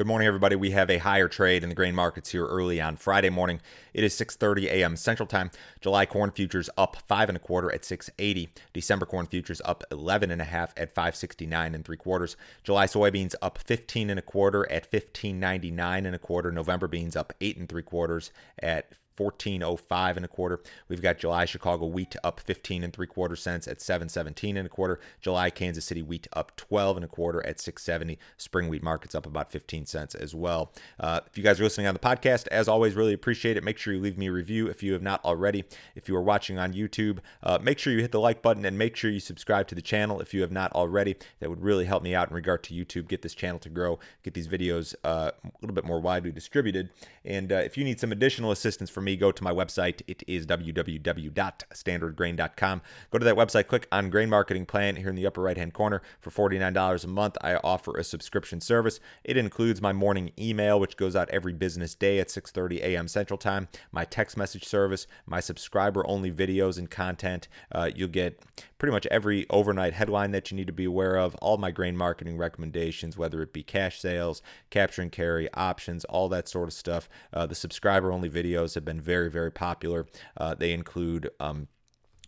Good morning, everybody. We have a higher trade in the grain markets here early on Friday morning. It is 6:30 a.m. Central Time. July corn futures up five and a quarter at 680. December corn futures up 11 and a half at 569 and three quarters. July soybeans up 15 and a quarter at 1599 and a quarter. November beans up eight and three quarters at 1405 and a quarter. We've got July Chicago wheat up 15 and three quarter cents at 717 and a quarter. July Kansas City wheat up 12 and a quarter at 670. Spring wheat markets up about 15 cents as well. Uh, if you guys are listening on the podcast, as always, really appreciate it. Make sure you leave me a review if you have not already. If you are watching on YouTube, uh, make sure you hit the like button and make sure you subscribe to the channel if you have not already. That would really help me out in regard to YouTube. Get this channel to grow, get these videos uh, a little bit more widely distributed. And uh, if you need some additional assistance from me, me, go to my website. It is www.standardgrain.com. Go to that website, click on Grain Marketing Plan here in the upper right hand corner. For $49 a month, I offer a subscription service. It includes my morning email, which goes out every business day at 6:30 a.m. Central Time, my text message service, my subscriber only videos and content. Uh, you'll get pretty much every overnight headline that you need to be aware of, all my grain marketing recommendations, whether it be cash sales, capture and carry, options, all that sort of stuff. Uh, the subscriber only videos have been very, very popular. Uh, they include um,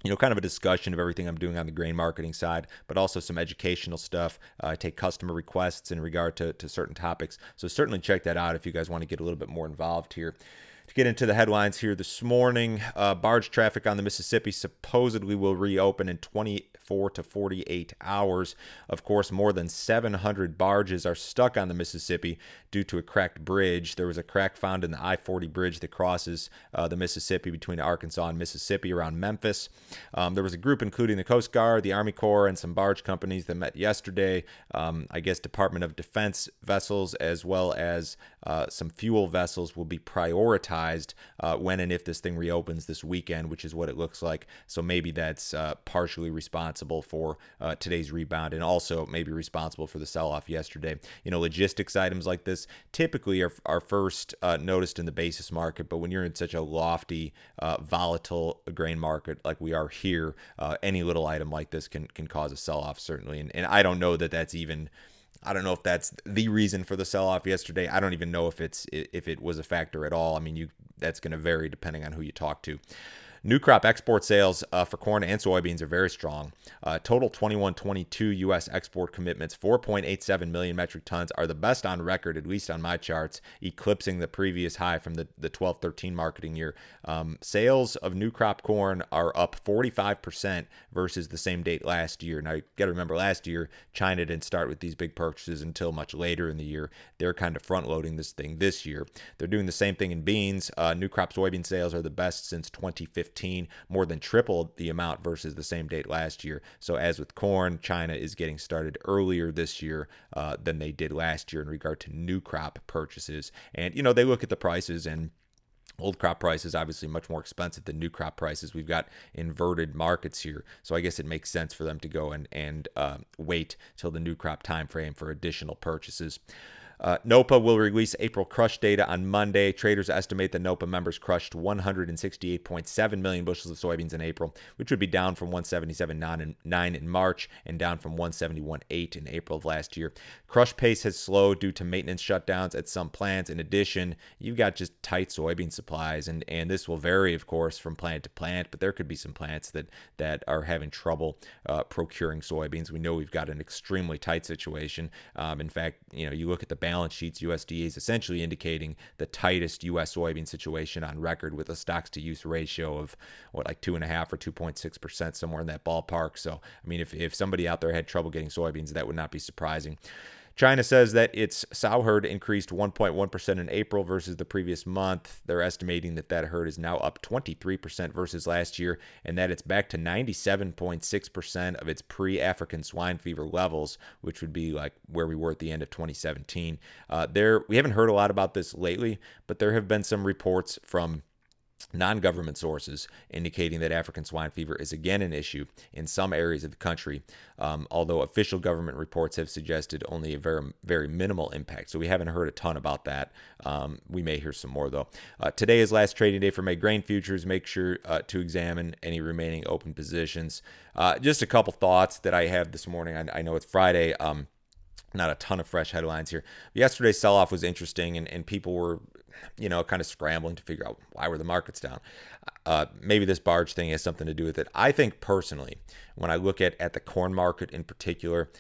you know, kind of a discussion of everything I'm doing on the grain marketing side, but also some educational stuff. Uh, I take customer requests in regard to, to certain topics. So certainly check that out if you guys want to get a little bit more involved here. To get into the headlines here this morning, uh, barge traffic on the Mississippi supposedly will reopen in 24 to 48 hours. Of course, more than 700 barges are stuck on the Mississippi due to a cracked bridge. There was a crack found in the I 40 bridge that crosses uh, the Mississippi between Arkansas and Mississippi around Memphis. Um, there was a group including the Coast Guard, the Army Corps, and some barge companies that met yesterday. Um, I guess Department of Defense vessels as well as uh, some fuel vessels will be prioritized uh, when and if this thing reopens this weekend, which is what it looks like. So maybe that's uh, partially responsible for uh, today's rebound and also maybe responsible for the sell off yesterday. You know, logistics items like this typically are, are first uh, noticed in the basis market, but when you're in such a lofty, uh, volatile grain market like we are here, any little item like this can, can cause a sell off, certainly. And, and I don't know that that's even I don't know if that's the reason for the sell off yesterday. I don't even know if it's if it was a factor at all. I mean, you that's going to vary depending on who you talk to. New crop export sales uh, for corn and soybeans are very strong. Uh, total 21 22 U.S. export commitments, 4.87 million metric tons, are the best on record, at least on my charts, eclipsing the previous high from the, the 12 13 marketing year. Um, sales of new crop corn are up 45% versus the same date last year. Now, you got to remember, last year, China didn't start with these big purchases until much later in the year. They're kind of front loading this thing this year. They're doing the same thing in beans. Uh, new crop soybean sales are the best since 2015. 15, more than tripled the amount versus the same date last year. So, as with corn, China is getting started earlier this year uh, than they did last year in regard to new crop purchases. And, you know, they look at the prices and Old crop prices obviously much more expensive than new crop prices. We've got inverted markets here, so I guess it makes sense for them to go and and uh, wait till the new crop time frame for additional purchases. Uh, NOPA will release April crush data on Monday. Traders estimate that NOPA members crushed 168.7 million bushels of soybeans in April, which would be down from 177.9 in March and down from 171.8 in April of last year. Crush pace has slowed due to maintenance shutdowns at some plants. In addition, you've got just tight soybean supplies, and, and this will vary, of course, from plant to plant, but there could be some plants that, that are having trouble uh, procuring soybeans. We know we've got an extremely tight situation. Um, in fact, you know, you look at the balance sheets, USDA is essentially indicating the tightest U.S. soybean situation on record with a stocks to use ratio of what, like two and a half or 2.6%, somewhere in that ballpark. So, I mean, if, if somebody out there had trouble getting soybeans, that would not be surprising. China says that its sow herd increased 1.1% in April versus the previous month. They're estimating that that herd is now up 23% versus last year and that it's back to 97.6% of its pre African swine fever levels, which would be like where we were at the end of 2017. Uh, there, we haven't heard a lot about this lately, but there have been some reports from non government sources indicating that African swine fever is again an issue in some areas of the country, um, although official government reports have suggested only a very, very minimal impact. So we haven't heard a ton about that. Um, we may hear some more, though. Uh, today is last trading day for May grain futures. Make sure uh, to examine any remaining open positions. Uh, just a couple thoughts that I have this morning. I, I know it's Friday. Um, not a ton of fresh headlines here. Yesterday's sell off was interesting, and, and people were, you know, kind of scrambling to figure out why were the markets down. Uh, maybe this barge thing has something to do with it. I think personally, when I look at at the corn market in particular,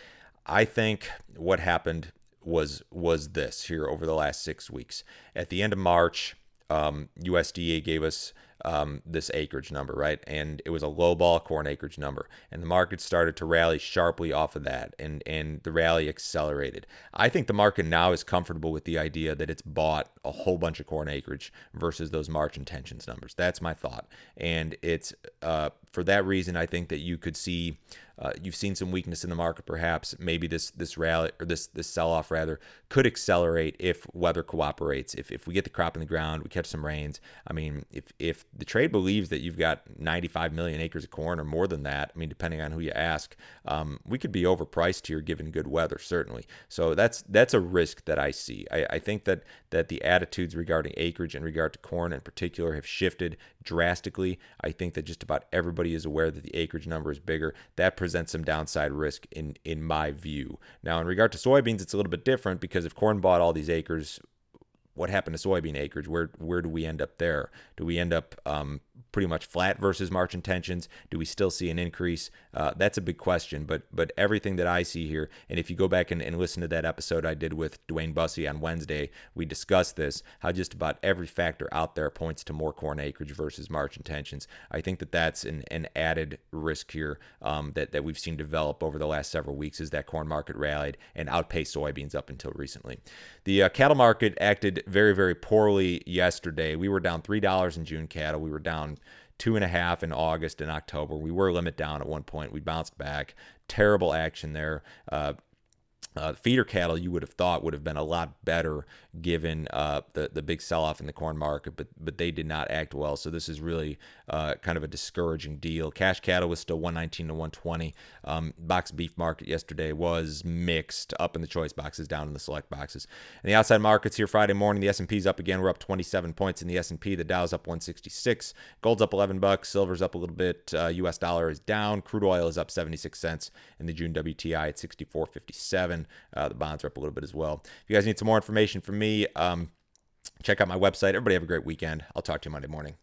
I think what happened was was this here over the last six weeks. At the end of March, um, USDA gave us um, this acreage number, right? And it was a low ball corn acreage number, and the market started to rally sharply off of that, and and the rally accelerated. I think the market now is comfortable with the idea that it's bought a whole bunch of corn acreage versus those March intentions numbers. That's my thought, and it's uh, for that reason I think that you could see uh, you've seen some weakness in the market, perhaps. Maybe this this rally or this this sell off rather could accelerate if weather cooperates. If if we get the crop in the ground, we catch some rains. I mean, if if the trade believes that you've got 95 million acres of corn or more than that, I mean, depending on who you ask, um, we could be overpriced here given good weather, certainly. So that's that's a risk that I see. I, I think that that the attitudes regarding acreage in regard to corn in particular have shifted drastically. I think that just about everybody is aware that the acreage number is bigger. That presents some downside risk in in my view. Now, in regard to soybeans, it's a little bit different because if corn bought all these acres what happened to soybean acreage? Where where do we end up there? Do we end up um, pretty much flat versus March intentions? Do we still see an increase? Uh, that's a big question. But but everything that I see here, and if you go back and, and listen to that episode I did with Dwayne Bussey on Wednesday, we discussed this. How just about every factor out there points to more corn acreage versus March intentions. I think that that's an, an added risk here um, that that we've seen develop over the last several weeks as that corn market rallied and outpaced soybeans up until recently. The uh, cattle market acted very, very poorly yesterday. We were down $3 in June cattle. We were down two and a half in August and October. We were limit down at one point. We bounced back. Terrible action there. Uh, uh, feeder cattle you would have thought would have been a lot better given uh, the the big sell off in the corn market, but but they did not act well. So this is really uh, kind of a discouraging deal. Cash cattle was still 119 to 120. Um, box beef market yesterday was mixed, up in the choice boxes, down in the select boxes. And the outside markets here Friday morning, the S&P's up again. We're up 27 points in the S&P. The Dow's up 166. Gold's up 11 bucks. Silver's up a little bit. U.S. Uh, dollar is down. Crude oil is up 76 cents. in the June WTI at 64.57. Uh, the bonds are up a little bit as well. If you guys need some more information from me, um, check out my website. Everybody have a great weekend. I'll talk to you Monday morning.